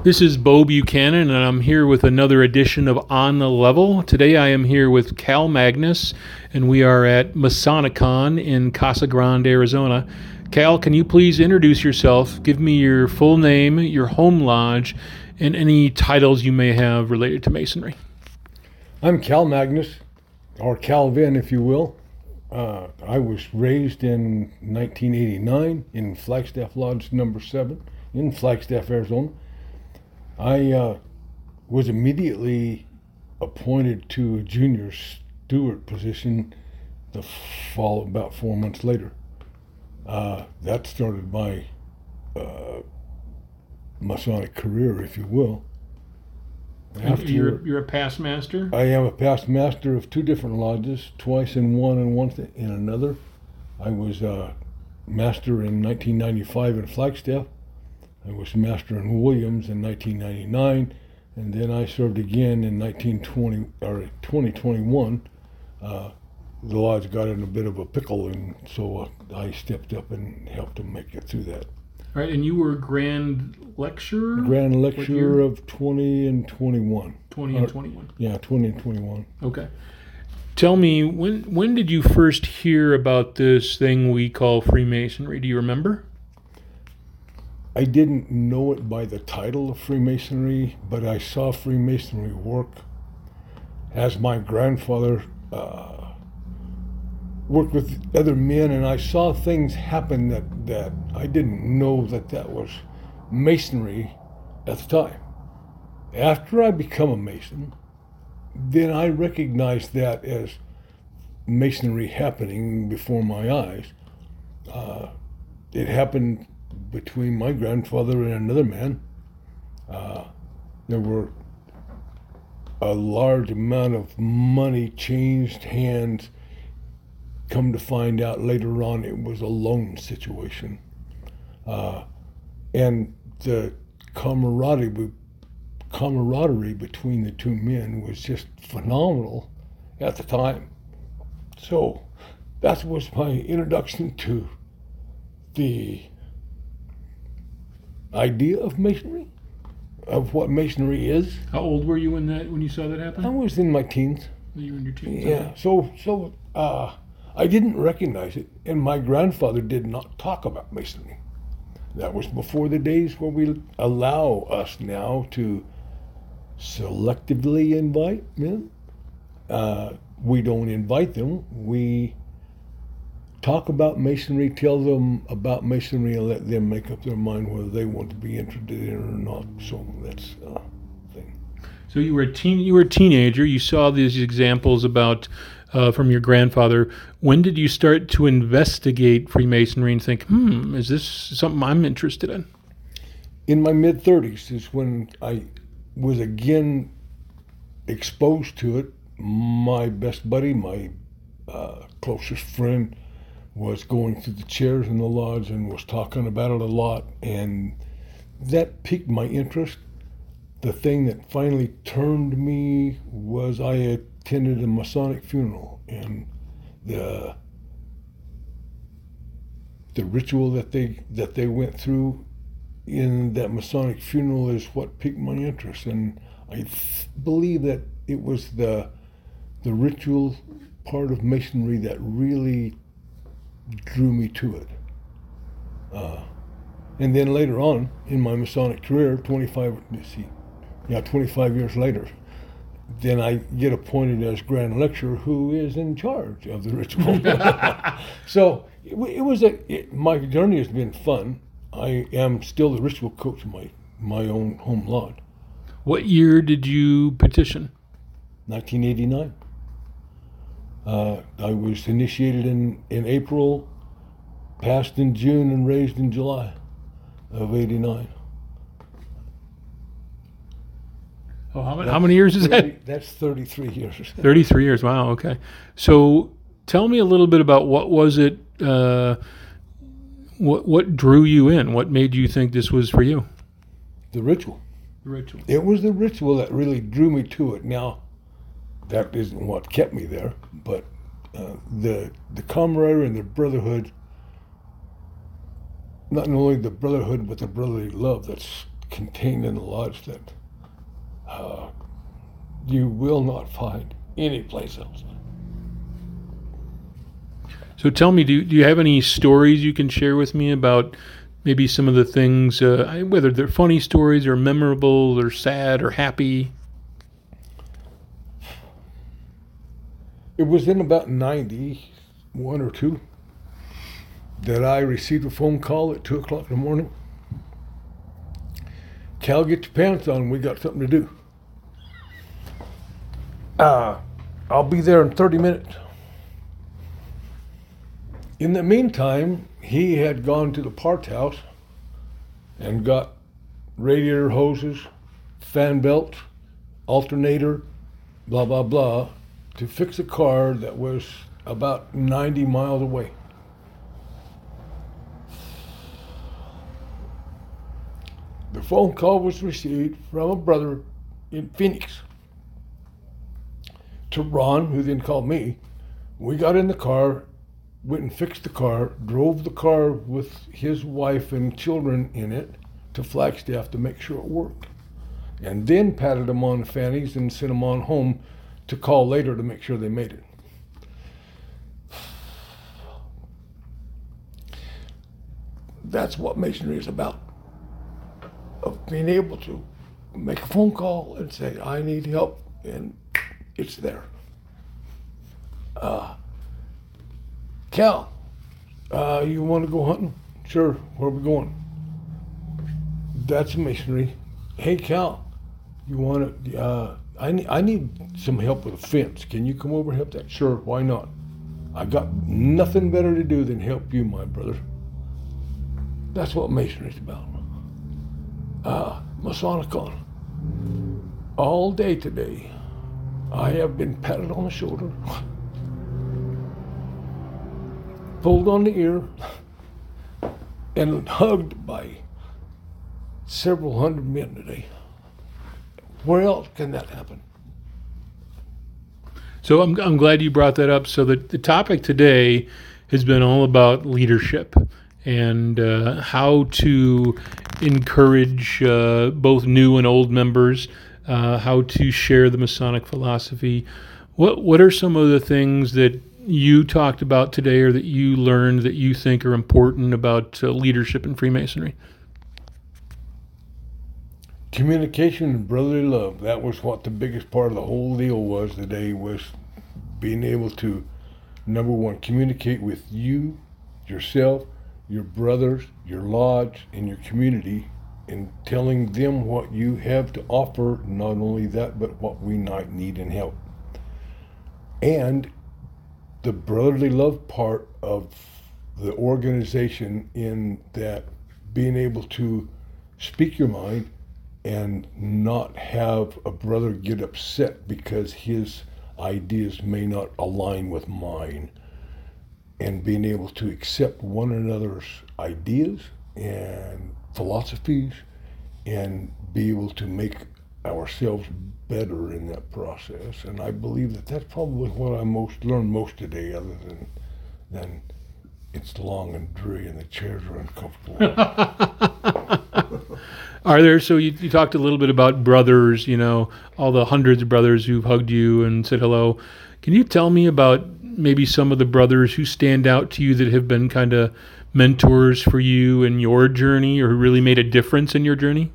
This is Bo Buchanan, and I'm here with another edition of On the Level. Today I am here with Cal Magnus, and we are at Masonicon in Casa Grande, Arizona. Cal, can you please introduce yourself? Give me your full name, your home lodge, and any titles you may have related to Masonry. I'm Cal Magnus, or Calvin, if you will. Uh, I was raised in 1989 in Flagstaff Lodge number seven in Flagstaff, Arizona. I uh, was immediately appointed to a junior steward position the fall about four months later. Uh, that started my uh, Masonic career, if you will. After you're, you're a past master. I am a past master of two different lodges, twice in one and once in another. I was a master in 1995 in Flagstaff. I was master in Williams in 1999, and then I served again in 1920 or 2021. Uh, the lodge got in a bit of a pickle, and so uh, I stepped up and helped them make it through that. All right, and you were grand lecturer. Grand lecturer of 20 and 21. 20 and 21. Yeah, 20 and 21. Okay. Tell me when when did you first hear about this thing we call Freemasonry? Do you remember? I didn't know it by the title of Freemasonry, but I saw Freemasonry work as my grandfather uh, worked with other men, and I saw things happen that, that I didn't know that that was Masonry at the time. After I become a Mason, then I recognized that as Masonry happening before my eyes. Uh, it happened between my grandfather and another man. Uh, there were a large amount of money changed hands. Come to find out later on, it was a loan situation. Uh, and the camaraderie, camaraderie between the two men was just phenomenal at the time. So that was my introduction to the idea of masonry, of what masonry is. How old were you when that when you saw that happen? I was in my teens. You were in your teens. Yeah. So so uh, I didn't recognize it, and my grandfather did not talk about masonry. That was before the days where we allow us now to selectively invite men. Uh, we don't invite them. We talk about masonry, tell them about masonry, and let them make up their mind whether they want to be interested in it or not. So that's uh, thing. So you were a teen. You were a teenager. You saw these examples about uh, from your grandfather. When did you start to investigate Freemasonry and think, hmm, is this something I'm interested in? In my mid 30s is when I was again exposed to it. My best buddy, my uh, closest friend, was going through the chairs in the lodge and was talking about it a lot, and that piqued my interest. The thing that finally turned me was I attended a Masonic funeral, and the the ritual that they that they went through in that Masonic funeral is what piqued my interest, and I th- believe that it was the the ritual part of Masonry that really drew me to it. Uh, and then later on in my Masonic career, 25, let's see, yeah, 25 years later, then I get appointed as Grand Lecturer, who is in charge of the ritual. so it, it, was a, it, my journey has been fun. I am still the ritual coach of my, my own home lot. What year did you petition? 1989. Uh, I was initiated in, in April, passed in June, and raised in July of 89. Oh, how many, how many years is 30, that? That's 33 years. 33 years. Wow. Okay. So tell me a little bit about what was it, uh, what, what drew you in? What made you think this was for you? The ritual. The ritual. It was the ritual that really drew me to it. Now, that isn't what kept me there, but uh, the the camaraderie and the brotherhood, not only the brotherhood but the brotherly love that's contained in the lodge that uh, you will not find anyplace else. So tell me, do, do you have any stories you can share with me about maybe some of the things, uh, whether they're funny stories or memorable or sad or happy? It was in about 91 or 2 that I received a phone call at 2 o'clock in the morning. Cal, get your pants on. We got something to do. Uh, I'll be there in 30 minutes. In the meantime, he had gone to the parts house and got radiator hoses, fan belts, alternator, blah, blah, blah, to fix a car that was about 90 miles away. The phone call was received from a brother in Phoenix to Ron, who then called me. We got in the car, went and fixed the car, drove the car with his wife and children in it to Flagstaff to make sure it worked, and then patted them on the fannies and sent them on home to call later to make sure they made it. That's what masonry is about. Of being able to make a phone call and say, I need help, and it's there. Uh, Cal, uh, you want to go hunting? Sure. Where are we going? That's masonry. Hey, Cal, you want to? Uh, I need, I need some help with a fence. Can you come over and help that? Sure. Why not? I got nothing better to do than help you, my brother. That's what masonry's about. Uh, Masonicon. All day today, I have been patted on the shoulder, pulled on the ear, and hugged by several hundred men today. Where else can that happen? So I'm, I'm glad you brought that up. So the, the topic today has been all about leadership and uh, how to encourage uh, both new and old members, uh, how to share the Masonic philosophy. What what are some of the things that you talked about today, or that you learned that you think are important about uh, leadership in Freemasonry? Communication and brotherly love. That was what the biggest part of the whole deal was today. Was being able to number one communicate with you, yourself, your brothers, your lodge, and your community and telling them what you have to offer, not only that, but what we might need and help. And the brotherly love part of the organization in that being able to speak your mind and not have a brother get upset because his ideas may not align with mine and being able to accept one another's ideas and philosophies and be able to make ourselves better in that process. And I believe that that's probably what I most learned most today, other than than it's long and dreary and the chairs are uncomfortable. are there? So you, you talked a little bit about brothers. You know, all the hundreds of brothers who've hugged you and said hello. Can you tell me about maybe some of the brothers who stand out to you that have been kind of mentors for you in your journey or who really made a difference in your journey?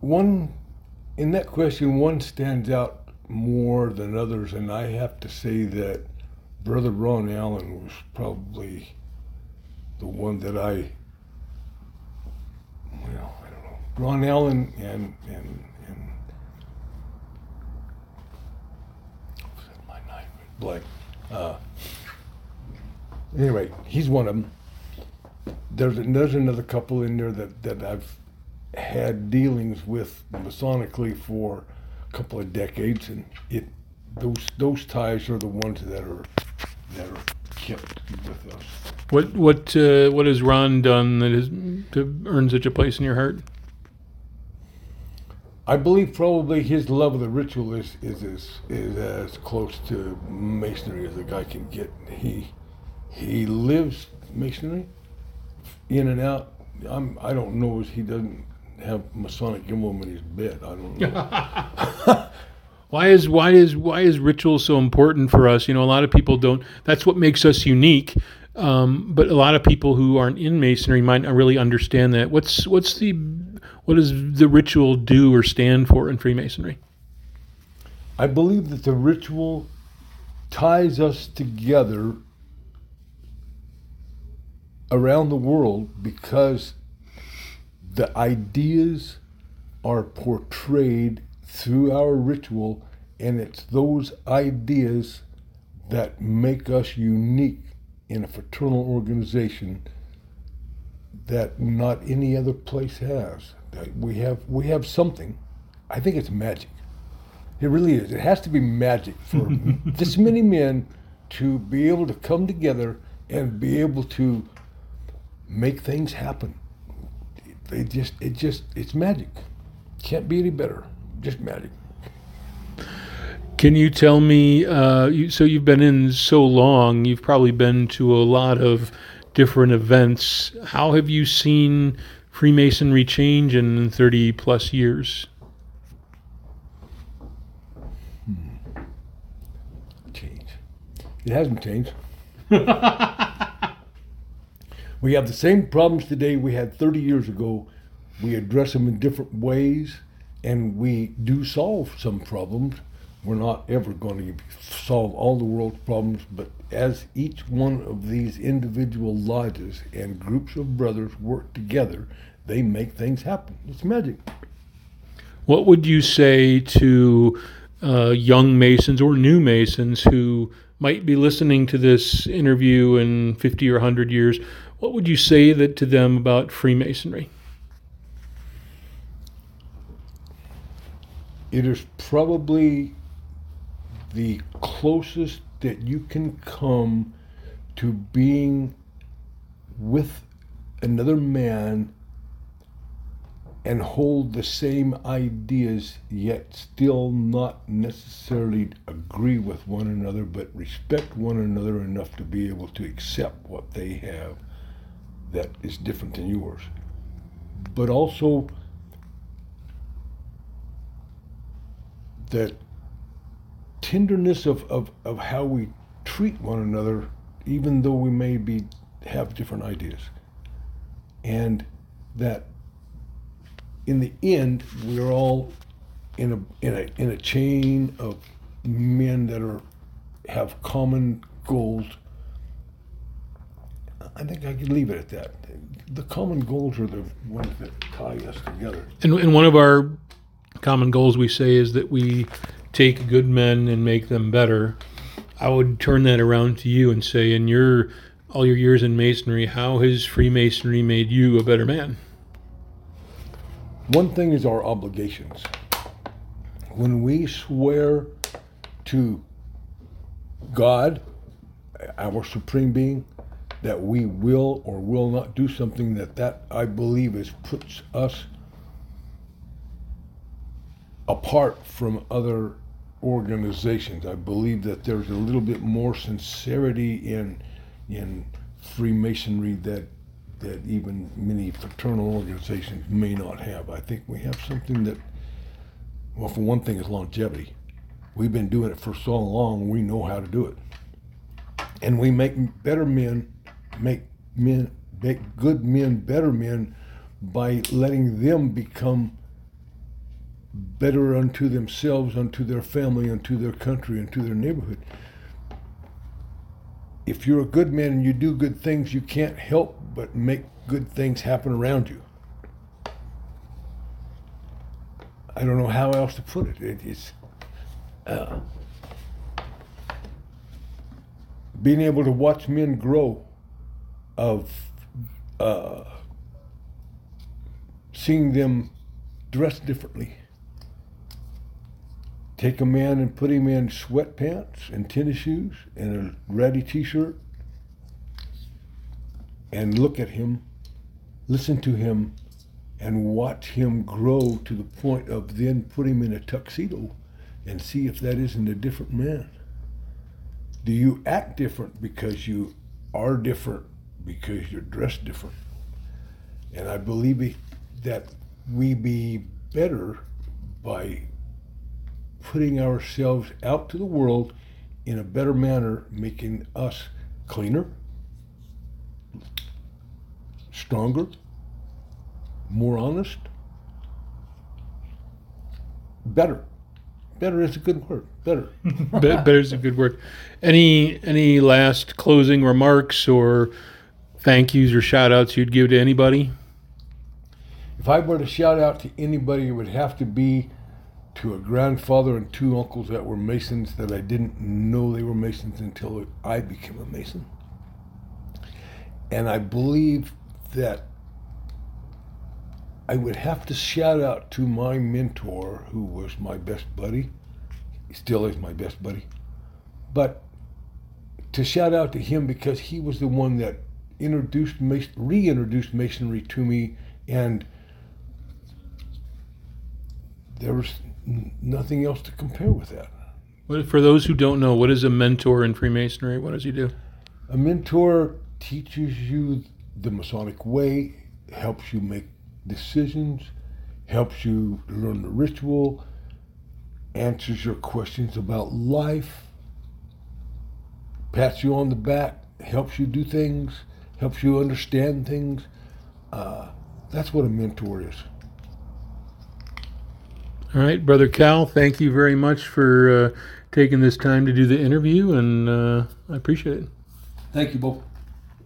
One, in that question, one stands out more than others, and I have to say that Brother Ron Allen was probably the one that I, well, I don't know, Ron Allen and, and and my blank. Uh, anyway, he's one of them. There's, there's another couple in there that, that I've had dealings with Masonically for a couple of decades, and it those those ties are the ones that are that are kept with us. What what uh, what has Ron done that has to earn such a place in your heart? I believe probably his love of the ritual is is is, is as close to masonry as a guy can get. He he lives masonry in and out. I'm I don't know if he doesn't have Masonic emblem in his bed. I don't know. Why is why is why is ritual so important for us? You know, a lot of people don't. That's what makes us unique. Um, but a lot of people who aren't in masonry might not really understand that. What's what's the what does the ritual do or stand for in Freemasonry? I believe that the ritual ties us together around the world because the ideas are portrayed through our ritual, and it's those ideas that make us unique in a fraternal organization that not any other place has. We have we have something. I think it's magic. It really is. It has to be magic for this many men to be able to come together and be able to make things happen. They just it just it's magic. Can't be any better. Just magic. Can you tell me? Uh, you, so you've been in so long. You've probably been to a lot of different events. How have you seen Freemasonry change in thirty plus years? Hmm. Change. It hasn't changed. we have the same problems today we had 30 years ago. We address them in different ways, and we do solve some problems we're not ever going to solve all the world's problems, but as each one of these individual lodges and groups of brothers work together, they make things happen. It's magic. What would you say to uh, young Masons or new Masons who might be listening to this interview in 50 or 100 years? What would you say that to them about Freemasonry? It is probably the closest that you can come to being with another man and hold the same ideas, yet still not necessarily agree with one another, but respect one another enough to be able to accept what they have that is different than yours. But also that tenderness of, of, of how we treat one another, even though we may be have different ideas. And that in the end, we're all in a in a in a chain of men that are have common goals. I think I could leave it at that. The common goals are the ones that tie us together. And, and one of our common goals we say is that we take good men and make them better. I would turn that around to you and say, in your all your years in masonry, how has Freemasonry made you a better man? One thing is our obligations. When we swear to God, our supreme being, that we will or will not do something that that I believe is puts us apart from other organizations. I believe that there's a little bit more sincerity in in Freemasonry that that even many fraternal organizations may not have. I think we have something that, well, for one thing, is longevity. We've been doing it for so long, we know how to do it, and we make better men, make men, make good men better men by letting them become better unto themselves, unto their family, unto their country, unto their neighborhood. If you're a good man and you do good things, you can't help but make good things happen around you. I don't know how else to put it. it it's uh, being able to watch men grow, of uh, seeing them dress differently, take a man and put him in sweatpants and tennis shoes and a ratty t-shirt and look at him, listen to him, and watch him grow to the point of then put him in a tuxedo and see if that isn't a different man. Do you act different because you are different because you're dressed different. And I believe that we be better by putting ourselves out to the world in a better manner, making us cleaner, stronger, more honest, better. Better is a good word. Better. better is a good word. Any any last closing remarks or thank yous or shout outs you'd give to anybody? If I were to shout out to anybody, it would have to be to a grandfather and two uncles that were Masons that I didn't know they were Masons until I became a Mason. And I believe that I would have to shout out to my mentor, who was my best buddy. He still is my best buddy. But to shout out to him because he was the one that introduced, reintroduced masonry to me, and there was nothing else to compare with that. For those who don't know, what is a mentor in Freemasonry? What does he do? A mentor teaches you the Masonic way, helps you make decisions, helps you learn the ritual, answers your questions about life, pats you on the back, helps you do things, helps you understand things. Uh, that's what a mentor is. All right, Brother Cal, thank you very much for uh, taking this time to do the interview, and uh, I appreciate it. Thank you, Bob.